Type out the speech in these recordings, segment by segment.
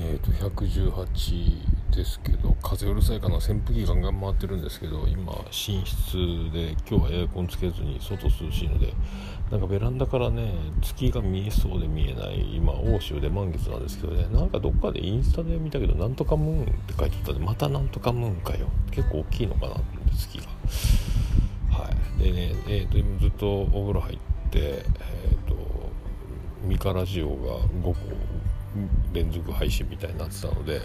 えーと、118ですけど風うるさいかな扇風機ガンガン回ってるんですけど今寝室で今日はエアコンつけずに外涼しいのでなんかベランダからね月が見えそうで見えない今欧州で満月なんですけどねなんかどっかでインスタで見たけどなんとかムーンって書いてあったんでまたなんとかムーンかよ。結構大きいのかな月が。はい。でねえーと、今ずっとお風呂入ってえーとミカラジオが5個連続配信みたいになってたので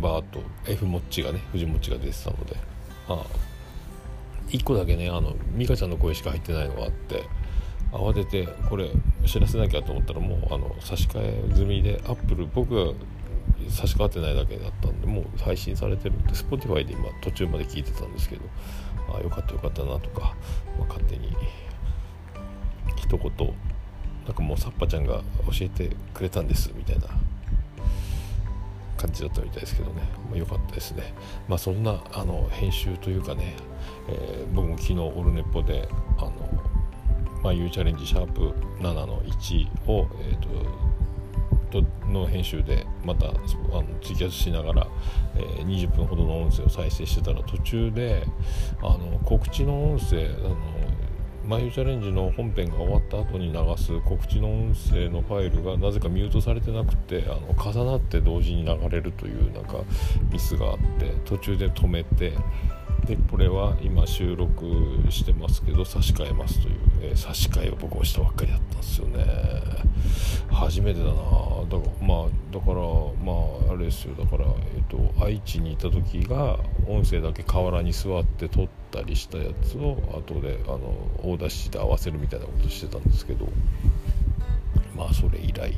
バーッと F モッチがね藤モッチが出てたのであ1個だけねあの美香ちゃんの声しか入ってないのがあって慌ててこれ知らせなきゃと思ったらもうあの差し替え済みでアップル僕が差し替わってないだけだったんでもう配信されてるんで Spotify で今途中まで聞いてたんですけどあよかったよかったなとか、まあ、勝手に一言なんかもうさっぱちゃんが教えてくれたんですみたいな感じだったみたいですけどね、まあ、よかったですね。まあそんなあの編集というかね、えー、僕も昨日オルネポであのまあ、U チャレンジシャープ7の1を、えーと、との編集でまたあのツイキャスしながら、えー、20分ほどの音声を再生してたら途中であの告知の音声あの眉チャレンジの本編が終わった後に流す告知の音声のファイルがなぜかミュートされてなくてあの重なって同時に流れるというなんかミスがあって途中で止めてでこれは今収録してますけど差し替えますという、えー、差し替えを僕もしたばっかりだったんですよね。初めてだな。だからまあだからまああれですよ。だから、えっと、愛知にいた時が音声だけ河原に座って撮ってたりしたやつを後であの Audacity で合わせるみたいなことしてたんですけどまあそれ以来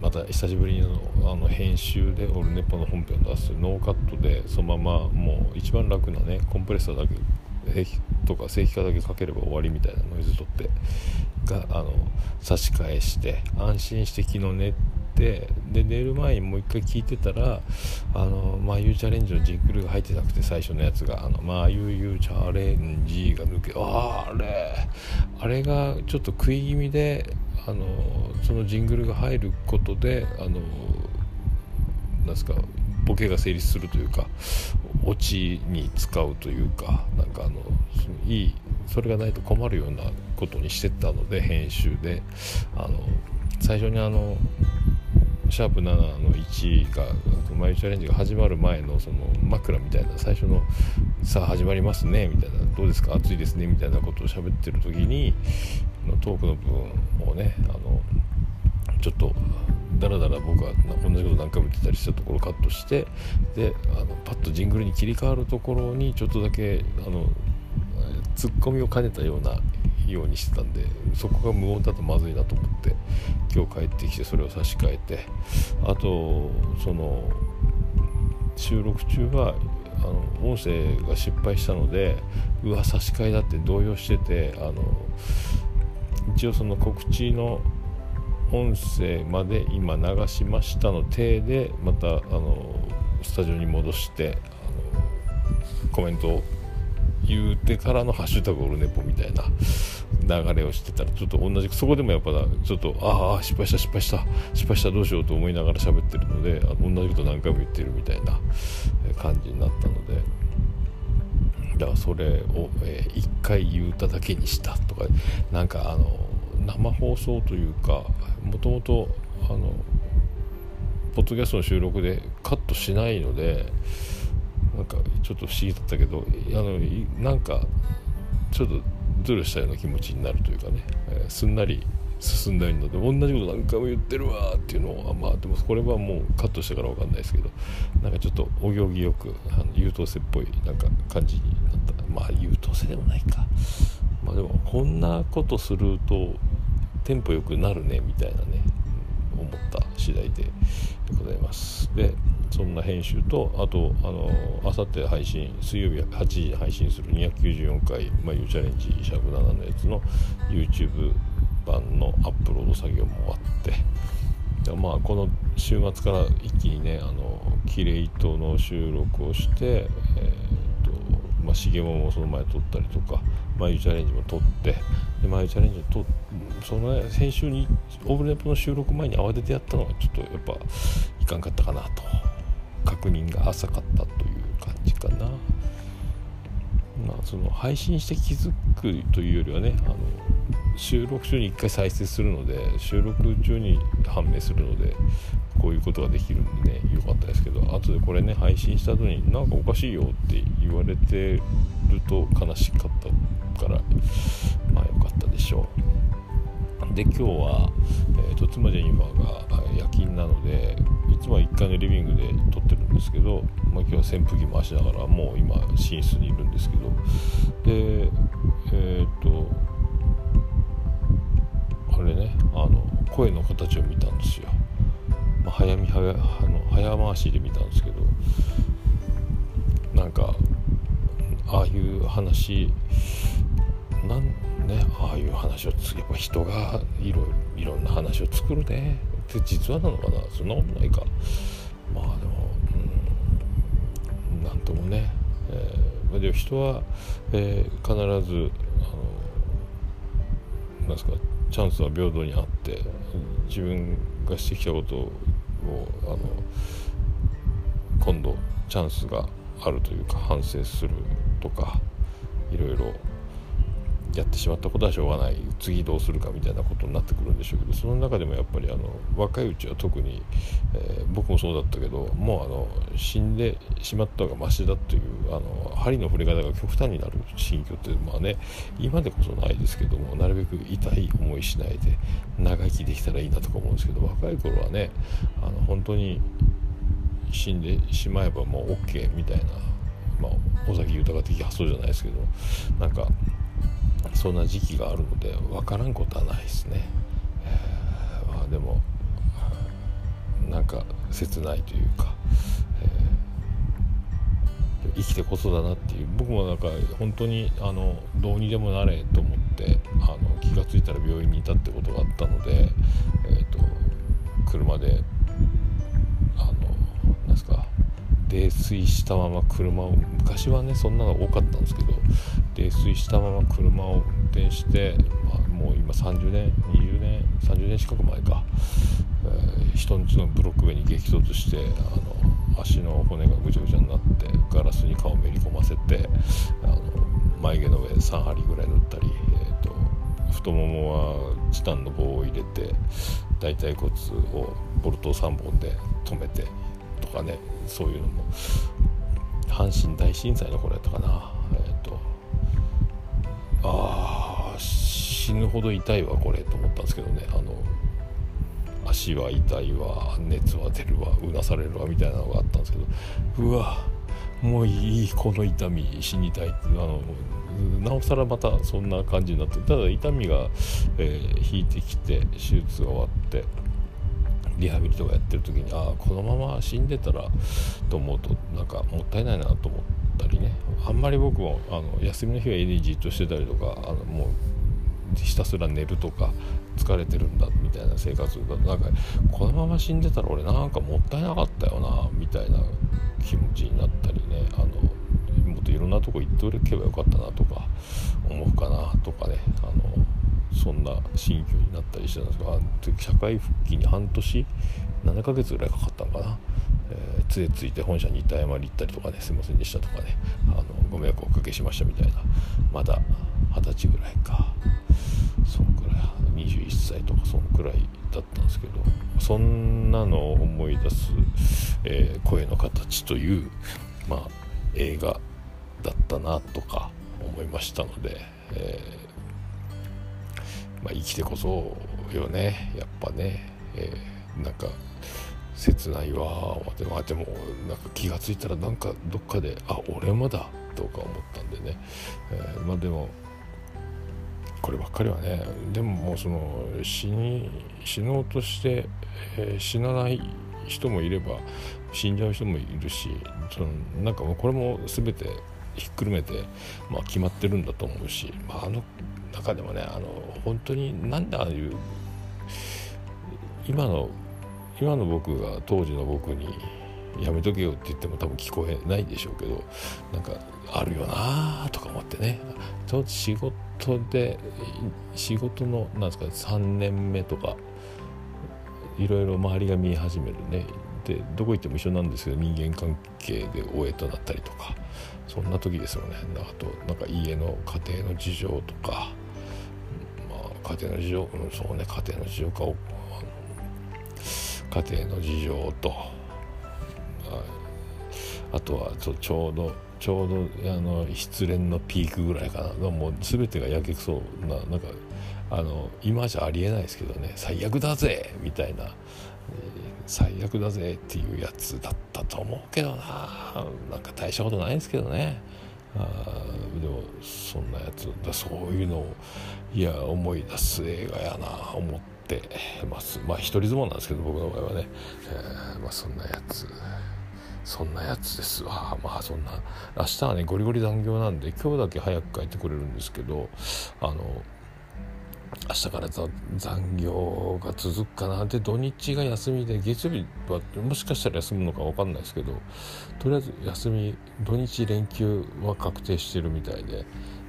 また久しぶりのあの編集でオルネポの本編を出すノーカットでそのままもう一番楽なねコンプレッサーだけとか正規化だけかければ終わりみたいなノイズ取ってがあの差し替えして安心して昨日寝てで寝る前にもう一回聞いてたら「あのまあゆうチャレンジ」のジングルが入ってなくて最初のやつが「あのまあゆうゆうチャレンジ」が抜けああれあれがちょっと食い気味であのそのジングルが入ることであのなんすかボケが成立するというかオチに使うというかなんかあのいいそれがないと困るようなことにしてたので編集で。あの最初にあのシャープ7の1がマイルチャレンジが始まる前のその枕みたいな最初の「さあ始まりますね」みたいな「どうですか暑いですね」みたいなことを喋ってる時にトークの部分をねあのちょっとだらだら僕は同じこと何回も言ってたりしたところをカットしてであのパッとジングルに切り替わるところにちょっとだけあのツッコミを兼ねたようなようにしてたんでそこが無音だとまずいなと思って。今日帰ってきてそれを差し替えてあとその収録中はあの音声が失敗したのでうわ差し替えだって動揺しててあの一応その告知の音声まで今流しましたの体でまたあのスタジオに戻してあのコメントを言うてからの「ハッシュタグオルネポ」みたいな流れをしてたらちょっと同じそこでもやっぱちょっとああ失敗した失敗した失敗したどうしようと思いながら喋ってるので同じこと何回も言ってるみたいな感じになったのでだからそれを、えー、1回言うただけにしたとかなんかあの生放送というかもともとあのポッドキャストの収録でカットしないのでなんかちょっと不思議だったけどあのなんかちょっとズルしたような気持ちになるというかね、えー、すんなり進んだので同じこと何回も言ってるわっていうのはまあでもこれはもうカットしてから分かんないですけどなんかちょっとお行儀よくあの優等生っぽいなんか感じになった。まあ優等生でもないか。まあでもこんなことするとテンポよくなるねみたいなね、うん、思った次第でございます。でそんな編集とあとあのあさって配信水曜日8時に配信する294回「まあ、U チャレンジシャープ7」のやつの YouTube 版のアップロード作業も終わってまあこの週末から一気にねあのキレイトの収録をして、えーとまあ、重桃もその前撮ったりとか眉チャレンジも撮ってで眉チャレンジとその、ね、先週にオーブネポの収録前に慌ててやったのがちょっとやっぱいかんかったかなと。確認が浅かったという感じかな。まあ、その配信して気づくというよりはねあの収録中に1回再生するので収録中に判明するのでこういうことができるんでね良かったですけど後でこれね配信した後になんかおかしいよって言われてると悲しかったからまあ良かったでしょうで今日は、えーと、妻ジェニファーが夜勤なのでいつもは1階のリビングで撮ってるですけど、まあ、今日は扇風機回しながらもう今寝室にいるんですけど。でえっ、とあれねあの声の形を見たんですよ。まあ、早見早あの早回しで見たんですけど。なんかああいう話なんねああいう話をやっぱ人がいろいろんな話を作るね。って実話なのかな？そんなことないか。まあでもともね、えー、でも人は、えー、必ずあのなんですかチャンスは平等にあって自分がしてきたことをあの今度チャンスがあるというか反省するとかいろいろやってしまったことはしょうがない。次どうするかみたいなことになってくるんでしょうけどその中でもやっぱりあの若いうちは特に、えー、僕もそうだったけどもうあの死んでしまった方がましだというあの針の触れ方が極端になる心境ってまあね今でこそないですけどもなるべく痛い思いしないで長生きできたらいいなとか思うんですけど若い頃はねあの本当に死んでしまえばもう OK みたいな、まあ、尾崎豊的発想じゃないですけどなんかそんな時期があるので分からんことはないですね、えー、まあ、でもなんか切ないというか、えー、生きてこそだなっていう僕もなんか本当にあのどうにでもなれと思ってあの気が付いたら病院にいたってことがあったので、えーと、車で泥酔したまま車を昔はねそんなの多かったんですけど泥酔したまま車を運転して、まあ、もう今30年20年30年近く前か、えー、人んちのブロック塀に激突してあの足の骨がぐちゃぐちゃになってガラスに顔をめり込ませてあの眉毛の上3針ぐらい塗ったり、えーと、太ももはチタンの棒を入れて大腿骨をボルト3本で止めてかねそういうのも。阪神大震災の頃やったかな。えっ、ー、と。あ死ぬほど痛いわこれと思ったんですけどね。あの足は痛いわ熱は出るわうなされるわみたいなのがあったんですけど。うわもういいこの痛み死にたいってあのなおさらまたそんな感じになってただ痛みが、えー、引いてきて手術が終わって。リハビリとかやってる時にああこのまま死んでたらと思うとなんかもったいないなと思ったりね。あんまり僕もあの休みの日は家でじっとしてたりとかあのもうひたすら寝るとか疲れてるんだみたいな生活がなんかこのまま死んでたら俺なんかもったいなかったよなみたいな気持ちになったりねあのもっといろんなとこ行っておけばよかったなとか思うかなとかねあのそんな心境になったりしてたんですが社会復帰に半年7ヶ月ぐらいかかったのかな、えー、杖ついて本社に行って謝り行ったりとかねすいませんでしたとかね。あのご迷惑をおかけしましたみたいな。まだ二十歳ぐらいか。そんくらい21歳とかそんくらいだったんですけどそんなのを思い出す、えー、声の形というまあ映画だったなとか思いましたので、えーまあ、生きてこそよね。やっぱね、えー、なんか切ないわ。でもでもなんか気が付いたらなんかどっかであ俺もだとか思ったんでね、えー、まあでもこればっかりはね。でももうその死に死のうとして、えー、死なない人もいれば死んじゃう人もいるしそのなんかもうこれも全てひっくるめて、まあ、決まってるんだと思うし、まあ、あの中でもねあの本当になんでああいう今の今の僕が当時の僕にやめとけよって言っても多分聞こえないでしょうけどなんかあるよなとか思ってね。ちょっと仕事で仕事のなんですか3年目とかいろいろ周りが見え始めるね。でどこ行っても一緒なんですけど人間関係で終えとなったりとかそんな時ですよね。あとなんか家の家庭の事情とか、家庭の事情、うん、そうね家庭の事情か家庭の事情と。あとはちょうどちょうどあの失恋のピークぐらいかな。もう全てがやけくそななんかあの今じゃありえないですけどね。最悪だぜみたいな、えー、最悪だぜっていうやつだったと思うけどな。なんか大したことないですけどね。あでもそんなやつだそういうのをいや思い出す映画やな思ってます。まあ一人相撲なんですけど僕の場合はね、えー、まあ、そんなやつ。そんなやつですわ。まあそんな明日はねゴリゴリ残業なんで今日だけ早く帰ってくれるんですけどあの明日から残業が続くかなで土日が休みで月曜日はもしかしたら休むのか分かんないですけどとりあえず休み土日連休は確定してるみたいで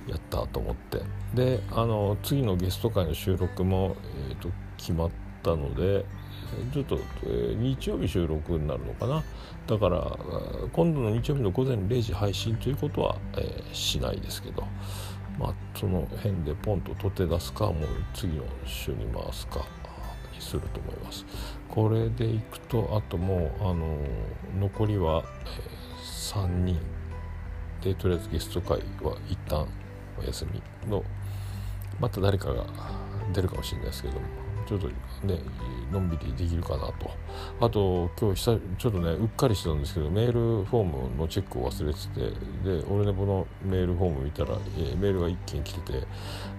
やったと思って。であの次のゲスト会の収録も、えーと、決まったのでちょっと、えー、日曜日収録になるのかな。だから今度の日曜日の午前0時配信ということは、えー、しないですけど。まあ、その辺でポンと取って出すかもう次の週に回すかにすると思います。これでいくとあともうあの残りは、えー、3人でとりあえずゲスト会は一旦お休みのまた誰かが出るかもしれないですけども。ちょっとねのんびりできるかなと。あと今日久ちょっとねうっかりしてたんですけどメールフォームのチェックを忘れててで俺ネポのメールフォーム見たら、えー、メールが1件来てて、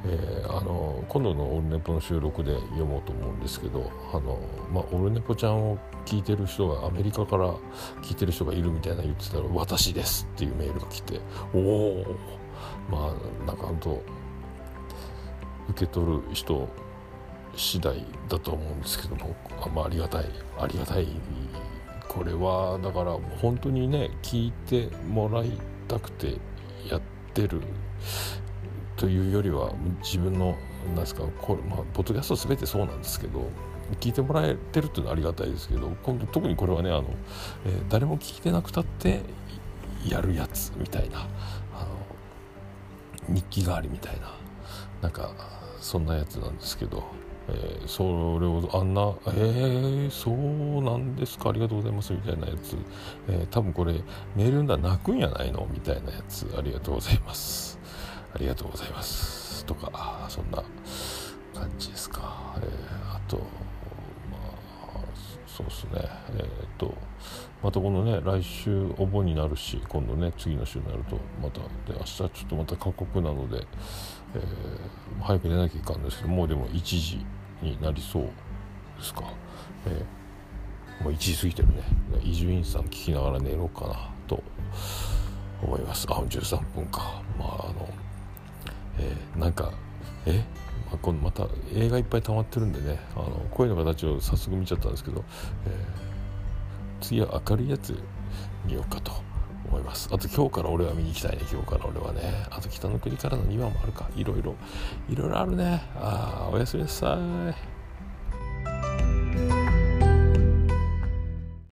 えー、あの今度のオルネポの収録で読もうと思うんですけどあの、まあ、オルネポちゃんを聞いてる人がアメリカから聞いてる人がいるみたいな言ってたら「私です」っていうメールが来ておおまあなんか本当受け取る人次第だと思うんですけどもあ,、まあ、ありがたいありがたいこれはだから本当にね聞いてもらいたくてやってるというよりは自分のなんですかこれ、まあ、ポッドキャスト全てそうなんですけど聞いてもらえてるっていうのはありがたいですけど今度特にこれはねあの、えー、誰も聞いてなくたってやるやつみたいなあの日記代わりみたいななんかそんなやつなんですけどえー、それをあんな「えー、そうなんですかありがとうございます」みたいなやつ、えー、多分これメール読んだら泣くんやないのみたいなやつありがとうございます。ありがとうございます。とかそんな感じですか、えー、あとまあそうっすね。えっ、とまたこのね来週お盆になるし今度ね次の週になるとまたで明日ちょっとまた過酷なので、えー、早く寝なきゃいかんですけどもうでも1時になりそうですか、えー、もう1時過ぎてるね。伊集院さん聞きながら寝ろうかなと思います。あ13分か。まああのえー、なんかえ？まあ、今度また映画いっぱい溜まってるんでね。あの声の形を早速見ちゃったんですけど、えー、次は明るいやつ見ようかと思います。あと今日から俺は見に行きたいね。今日から俺はね。あと北の国からの2話もあるか。いろいろ。いろいろあるね。ああおやすみなさい。